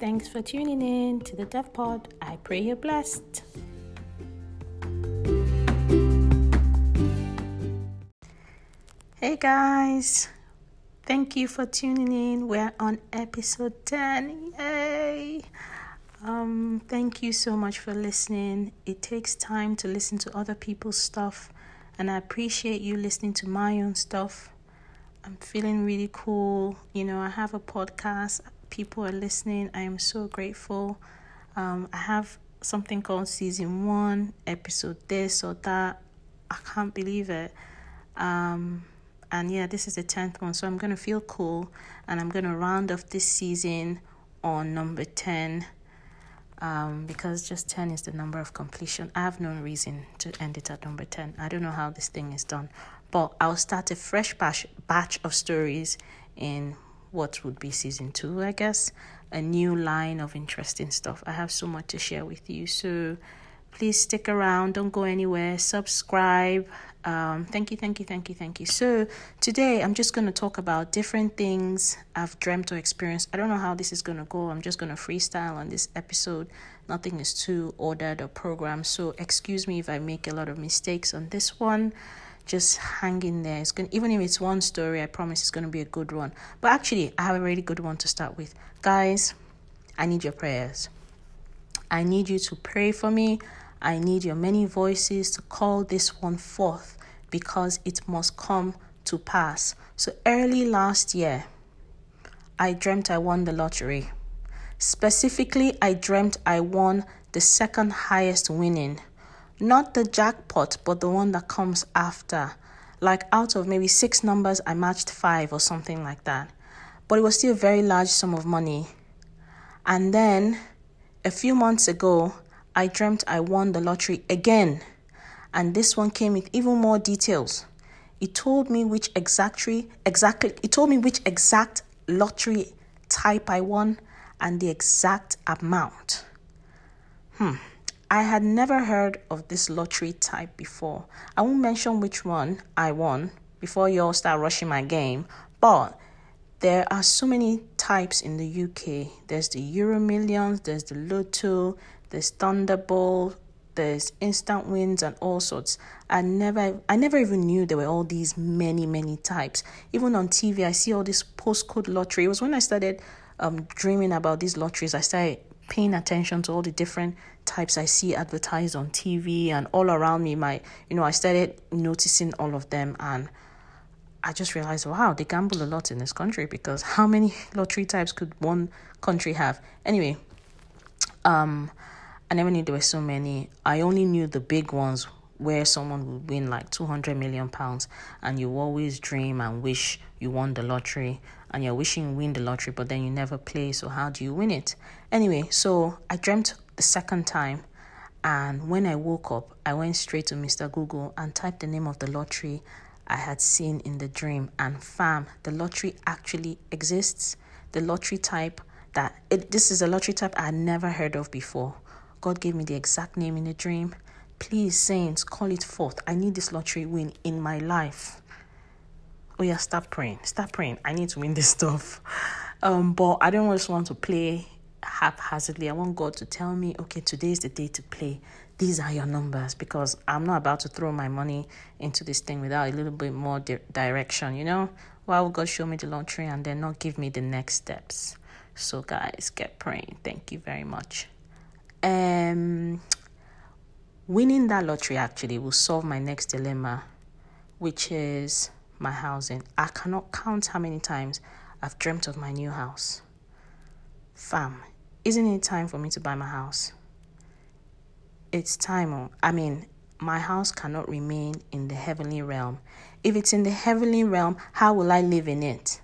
Thanks for tuning in to the Dev Pod. I pray you're blessed. Hey guys, thank you for tuning in. We're on episode 10. Yay! Um, thank you so much for listening. It takes time to listen to other people's stuff, and I appreciate you listening to my own stuff. I'm feeling really cool. You know, I have a podcast, people are listening. I am so grateful. Um, I have something called season one, episode this or that. I can't believe it. Um, and yeah, this is the 10th one, so I'm to feel cool and I'm to round off this season on number 10 um, because just 10 is the number of completion. I have no reason to end it at number 10. I don't know how this thing is done, but I'll start a fresh batch, batch of stories in what would be season two, I guess. A new line of interesting stuff. I have so much to share with you. So please stick around, don't go anywhere, subscribe. Um, thank you, thank you, thank you, thank you. So, today I'm just going to talk about different things I've dreamt or experienced. I don't know how this is going to go. I'm just going to freestyle on this episode. Nothing is too ordered or programmed. So, excuse me if I make a lot of mistakes on this one. Just hang in there. It's going even if it's one story, I promise it's going to be a good one. But actually, I have a really good one to start with. Guys, I need your prayers. I need you to pray for me. I need your many voices to call this one forth because it must come to pass. So early last year, I dreamt I won the lottery. Specifically, I dreamt I won the second highest winning, not the jackpot, but the one that comes after. Like out of maybe six numbers, I matched five or something like that. But it was still a very large sum of money. And then a few months ago, I dreamt I won the lottery again, and this one came with even more details. It told me which exactly exactly it told me which exact lottery type I won and the exact amount. Hmm. I had never heard of this lottery type before. I won't mention which one I won before you all start rushing my game, but there are so many types in the UK. There's the Euro Millions, there's the Lotto, there's Thunderball, there's instant wins and all sorts. I never I never even knew there were all these many, many types. Even on TV I see all this postcode lottery. It was when I started um dreaming about these lotteries, I started paying attention to all the different types I see advertised on TV and all around me. My you know, I started noticing all of them and I just realized, wow, they gamble a lot in this country because how many lottery types could one country have? Anyway, um, I never knew there were so many. I only knew the big ones where someone would win like 200 million pounds and you always dream and wish you won the lottery and you're wishing you win the lottery but then you never play so how do you win it anyway so i dreamt the second time and when i woke up i went straight to mr google and typed the name of the lottery i had seen in the dream and fam the lottery actually exists the lottery type that it, this is a lottery type i had never heard of before God gave me the exact name in a dream. Please, saints, call it forth. I need this lottery win in my life. Oh yeah, stop praying. Stop praying. I need to win this stuff. Um, but I don't just want to play haphazardly. I want God to tell me, okay, today is the day to play. These are your numbers because I'm not about to throw my money into this thing without a little bit more di- direction, you know? Why would God show me the lottery and then not give me the next steps? So, guys, get praying. Thank you very much um, winning that lottery actually will solve my next dilemma, which is my housing. I cannot count how many times I've dreamt of my new house. Fam, isn't it time for me to buy my house? It's time. Oh, I mean, my house cannot remain in the heavenly realm. If it's in the heavenly realm, how will I live in it?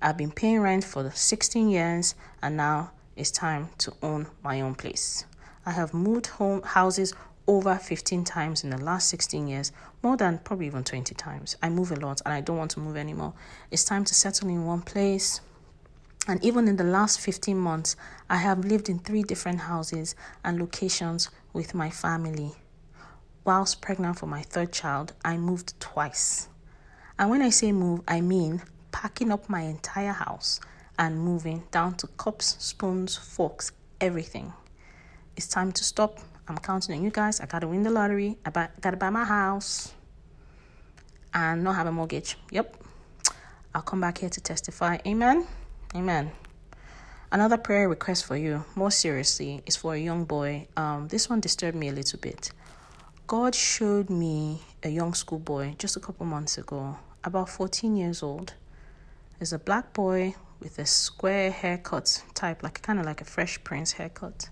I've been paying rent for 16 years and now it's time to own my own place. I have moved home houses over 15 times in the last 16 years, more than probably even 20 times. I move a lot and I don't want to move anymore. It's time to settle in one place. And even in the last 15 months, I have lived in three different houses and locations with my family. Whilst pregnant for my third child, I moved twice. And when I say move, I mean packing up my entire house and moving down to cups, spoons, forks, everything. It's time to stop. I'm counting on you guys. I gotta win the lottery. I buy, gotta buy my house and not have a mortgage. Yep. I'll come back here to testify. Amen. Amen. Another prayer request for you, more seriously, is for a young boy. Um, this one disturbed me a little bit. God showed me a young schoolboy just a couple months ago, about 14 years old. There's a black boy with a square haircut type, like kind of like a Fresh Prince haircut.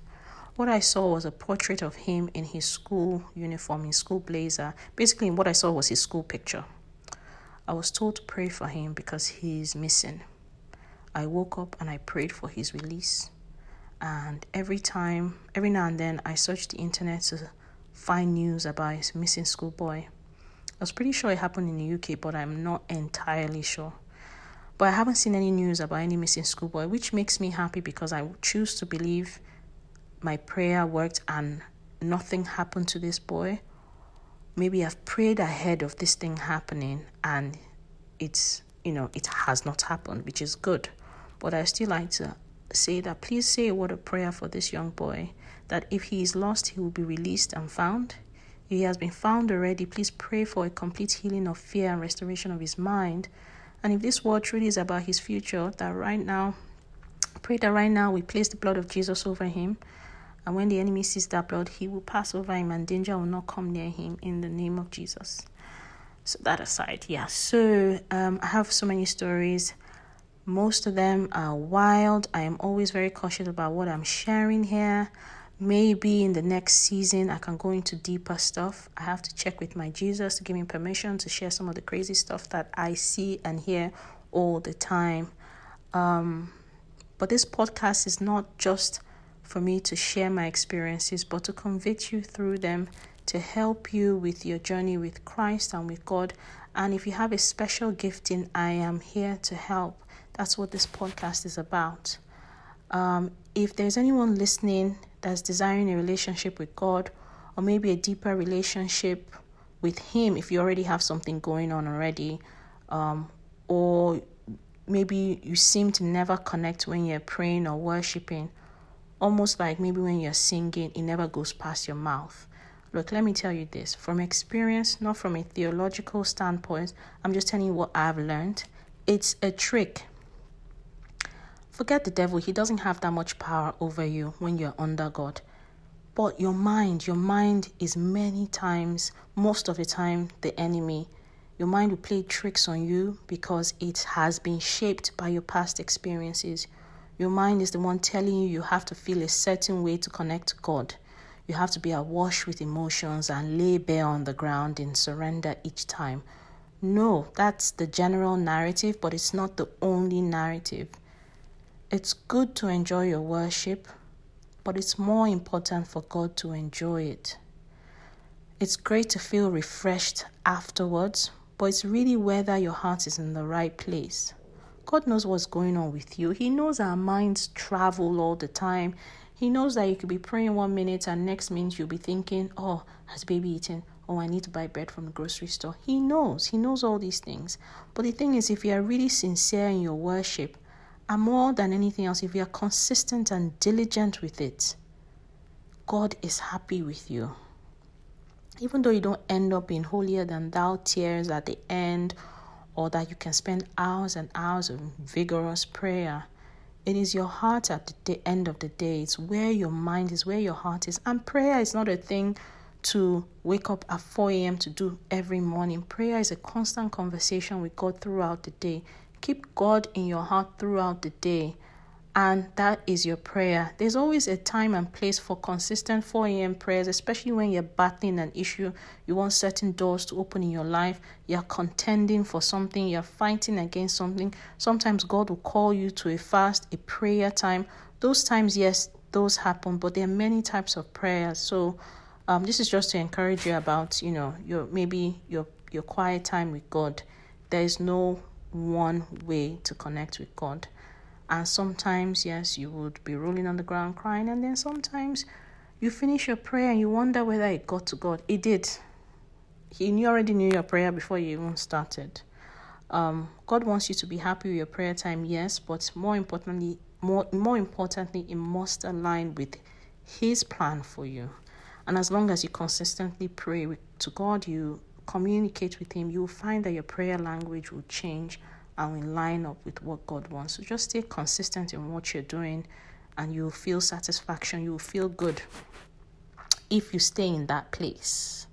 What I saw was a portrait of him in his school uniform, his school blazer. Basically, what I saw was his school picture. I was told to pray for him because he's missing. I woke up and I prayed for his release. And every time, every now and then, I searched the internet to find news about his missing schoolboy. I was pretty sure it happened in the UK, but I'm not entirely sure. But I haven't seen any news about any missing schoolboy, which makes me happy because I choose to believe my prayer worked and nothing happened to this boy. Maybe I've prayed ahead of this thing happening and it's, you know, it has not happened, which is good. But I still like to say that please say a word of prayer for this young boy that if he is lost, he will be released and found. If he has been found already, please pray for a complete healing of fear and restoration of his mind and if this word truly is about his future, that right now, pray that right now we place the blood of Jesus over him. And when the enemy sees that blood, he will pass over him and danger will not come near him in the name of Jesus. So, that aside, yeah. So, um, I have so many stories. Most of them are wild. I am always very cautious about what I'm sharing here. Maybe in the next season, I can go into deeper stuff. I have to check with my Jesus to give me permission to share some of the crazy stuff that I see and hear all the time. Um, but this podcast is not just for me to share my experiences, but to convict you through them, to help you with your journey with Christ and with God. And if you have a special gifting, I am here to help. That's what this podcast is about. Um, if there's anyone listening that's desiring a relationship with God or maybe a deeper relationship with Him if you already have something going on already, um, or maybe you seem to never connect when you're praying or worshiping, almost like maybe when you're singing, it never goes past your mouth. Look, let me tell you this from experience, not from a theological standpoint, I'm just telling you what I've learned. It's a trick Forget the devil, he doesn't have that much power over you when you're under God. But your mind, your mind is many times, most of the time, the enemy. Your mind will play tricks on you because it has been shaped by your past experiences. Your mind is the one telling you you have to feel a certain way to connect to God. You have to be awash with emotions and lay bare on the ground in surrender each time. No, that's the general narrative, but it's not the only narrative. It's good to enjoy your worship, but it's more important for God to enjoy it. It's great to feel refreshed afterwards, but it's really whether your heart is in the right place. God knows what's going on with you. He knows our minds travel all the time. He knows that you could be praying one minute and next minute you'll be thinking, oh, has baby eaten? Oh, I need to buy bread from the grocery store. He knows. He knows all these things. But the thing is, if you are really sincere in your worship, and more than anything else, if you are consistent and diligent with it, God is happy with you. Even though you don't end up in holier than thou tears at the end, or that you can spend hours and hours of vigorous prayer, it is your heart at the end of the day. It's where your mind is, where your heart is. And prayer is not a thing to wake up at 4 a.m. to do every morning. Prayer is a constant conversation with God throughout the day. Keep God in your heart throughout the day, and that is your prayer. There's always a time and place for consistent 4 a.m. prayers, especially when you're battling an issue. You want certain doors to open in your life, you're contending for something, you're fighting against something. Sometimes God will call you to a fast, a prayer time. Those times, yes, those happen, but there are many types of prayers. So, um, this is just to encourage you about, you know, your maybe your your quiet time with God. There is no one way to connect with God. And sometimes, yes, you would be rolling on the ground crying, and then sometimes you finish your prayer and you wonder whether it got to God. It did. He knew, already knew your prayer before you even started. Um, God wants you to be happy with your prayer time, yes, but more importantly, more more importantly, it must align with His plan for you. And as long as you consistently pray to God, you communicate with Him, you will find that your prayer language will change and will line up with what God wants. So just stay consistent in what you're doing, and you'll feel satisfaction. You will feel good if you stay in that place.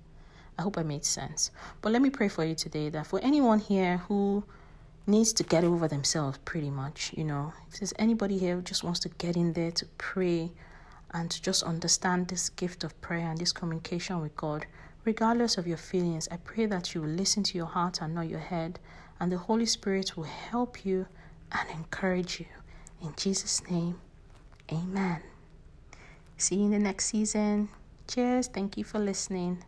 I hope I made sense. But let me pray for you today that for anyone here who needs to get over themselves, pretty much, you know, if there's anybody here who just wants to get in there to pray and to just understand this gift of prayer and this communication with God, regardless of your feelings, I pray that you will listen to your heart and not your head, and the Holy Spirit will help you and encourage you. In Jesus' name, amen. See you in the next season. Cheers. Thank you for listening.